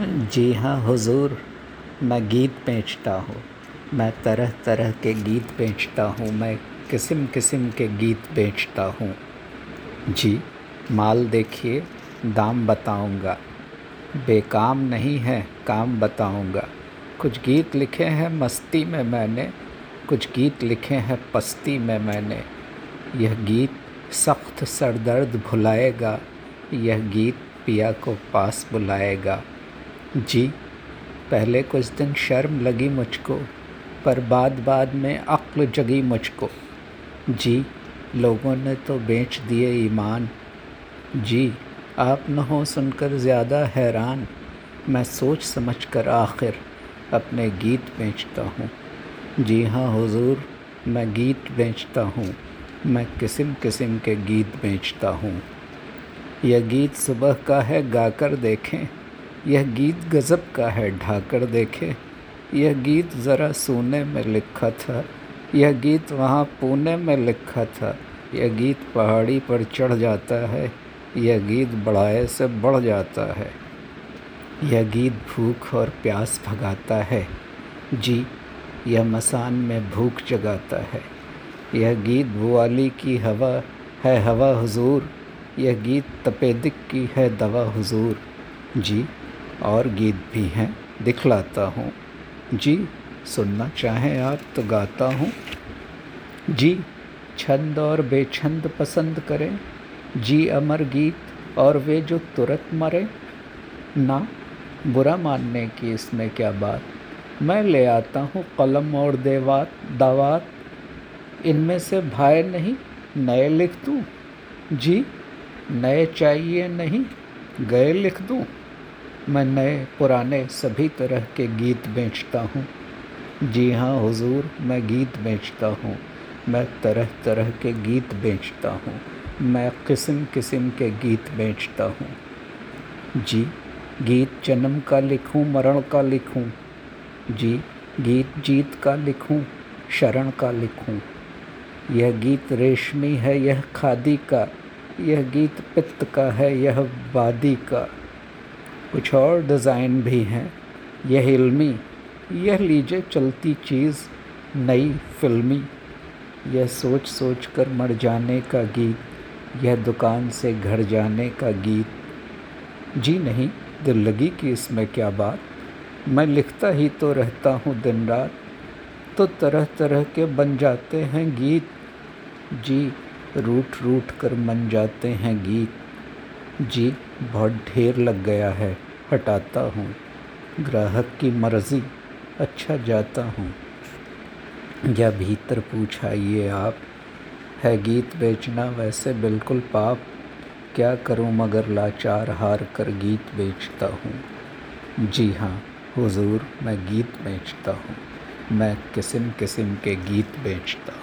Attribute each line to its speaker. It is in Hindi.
Speaker 1: जी हाँ हुजूर, मैं गीत बेचता हूँ। मैं तरह तरह के गीत बेचता हूँ। मैं किस्म किस्म के गीत बेचता हूँ। जी, माल देखिए, दाम बताऊँगा। बेकाम नहीं है, काम बताऊँगा। कुछ गीत लिखे हैं मस्ती में मैंने, कुछ गीत लिखे हैं पस्ती में मैंने। यह गीत सख्त सरदर्द भुलाएगा, यह गीत पिया को पास बुलाएगा। जी, पहले कुछ दिन शर्म लगी मुझको, पर बाद बाद में अक्ल जगी मुझको। जी, लोगों ने तो बेच दिए ईमान। जी, आप न हो सुनकर ज़्यादा हैरान। मैं सोच समझ कर आखिर अपने गीत बेचता हूँ। जी हाँ हुजूर, मैं गीत बेचता हूँ। मैं किस्म किस्म के गीत बेचता हूँ। यह गीत सुबह का है, गाकर देखें। यह गीत गज़ब का है, ढाकर देखे। यह गीत ज़रा सोने में लिखा था। यह गीत वहाँ पुणे में लिखा था। यह गीत पहाड़ी पर चढ़ जाता है। यह गीत बढ़ाए से बढ़ जाता है। यह गीत भूख और प्यास भगाता है। जी, यह मसान में भूख जगाता है। यह गीत बुआली की हवा है, हवा हुजूर। यह गीत तपेदिक की है, दवा हुजूर। जी और गीत भी हैं, दिखलाता हूँ। जी, सुनना चाहें आप तो गाता हूँ। जी, छंद और बेछंद पसंद करें। जी, अमर गीत और वे जो तुरंत मरे। ना, बुरा मानने की इसमें क्या बात। मैं ले आता हूँ कलम और देवात, दावात। इनमें से भाई नहीं, नए लिख दूँ। जी, नए चाहिए नहीं, गए लिख दूँ। मैं नए पुराने सभी तरह के गीत बेचता हूँ। जी हाँ हुजूर, मैं गीत बेचता हूँ। मैं तरह तरह के गीत बेचता हूँ। मैं किस्म किस्म के गीत बेचता हूँ। जी, गीत जन्म का लिखूँ, मरण का लिखूँ। जी, गीत जीत का लिखूँ, शरण का लिखूँ। यह गीत रेशमी है, यह खादी का, यह गीत पित्त का है, यह वादी का। कुछ और डिज़ाइन भी हैं। यह इल्मी, यह लीजिए चलती चीज़, नई फिल्मी। यह सोच सोच कर मर जाने का गीत, यह दुकान से घर जाने का गीत। जी नहीं, दिल लगी कि इसमें क्या बात? मैं लिखता ही तो रहता हूँ दिन रात। तो तरह तरह के बन जाते हैं गीत। जी रूठ रूठ कर मन जाते हैं गीत। जी, बहुत ढेर लग गया है, हटाता हूँ। ग्राहक की मर्ज़ी अच्छा जाता हूँ। या भीतर पूछा ये आप, है गीत बेचना वैसे बिल्कुल पाप, क्या करूँ मगर लाचार हार कर गीत बेचता हूँ? जी हाँ हुजूर, मैं गीत बेचता हूँ, मैं किस्म किस्म के गीत बेचता हूँ